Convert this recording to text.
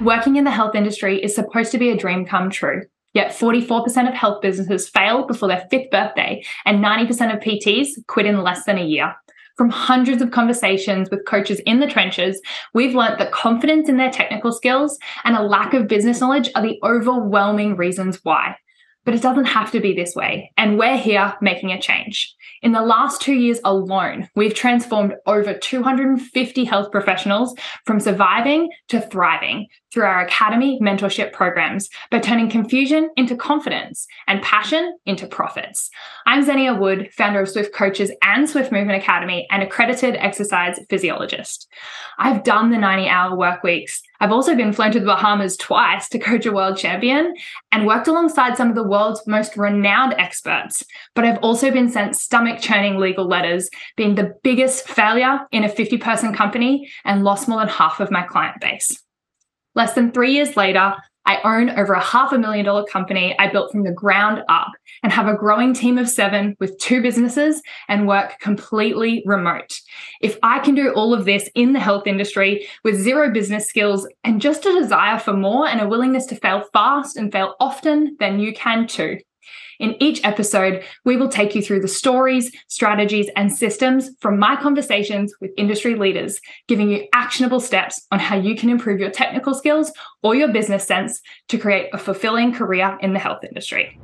Working in the health industry is supposed to be a dream come true. Yet 44% of health businesses fail before their fifth birthday, and 90% of PTs quit in less than a year. From hundreds of conversations with coaches in the trenches, we've learnt that confidence in their technical skills and a lack of business knowledge are the overwhelming reasons why. But it doesn't have to be this way, and we're here making a change. In the last two years alone, we've transformed over 250 health professionals from surviving to thriving through our academy mentorship programs by turning confusion into confidence and passion into profits. I'm Zenia Wood, founder of Swift Coaches and Swift Movement Academy, and accredited exercise physiologist. I've done the 90 hour work weeks. I've also been flown to the Bahamas twice to coach a world champion and worked alongside some of the world's most renowned experts. But I've also been sent stomach churning legal letters, being the biggest failure in a 50 person company and lost more than half of my client base. Less than three years later, I own over a half a million dollar company I built from the ground up and have a growing team of seven with two businesses and work completely remote. If I can do all of this in the health industry with zero business skills and just a desire for more and a willingness to fail fast and fail often, then you can too. In each episode, we will take you through the stories, strategies, and systems from my conversations with industry leaders, giving you actionable steps on how you can improve your technical skills or your business sense to create a fulfilling career in the health industry.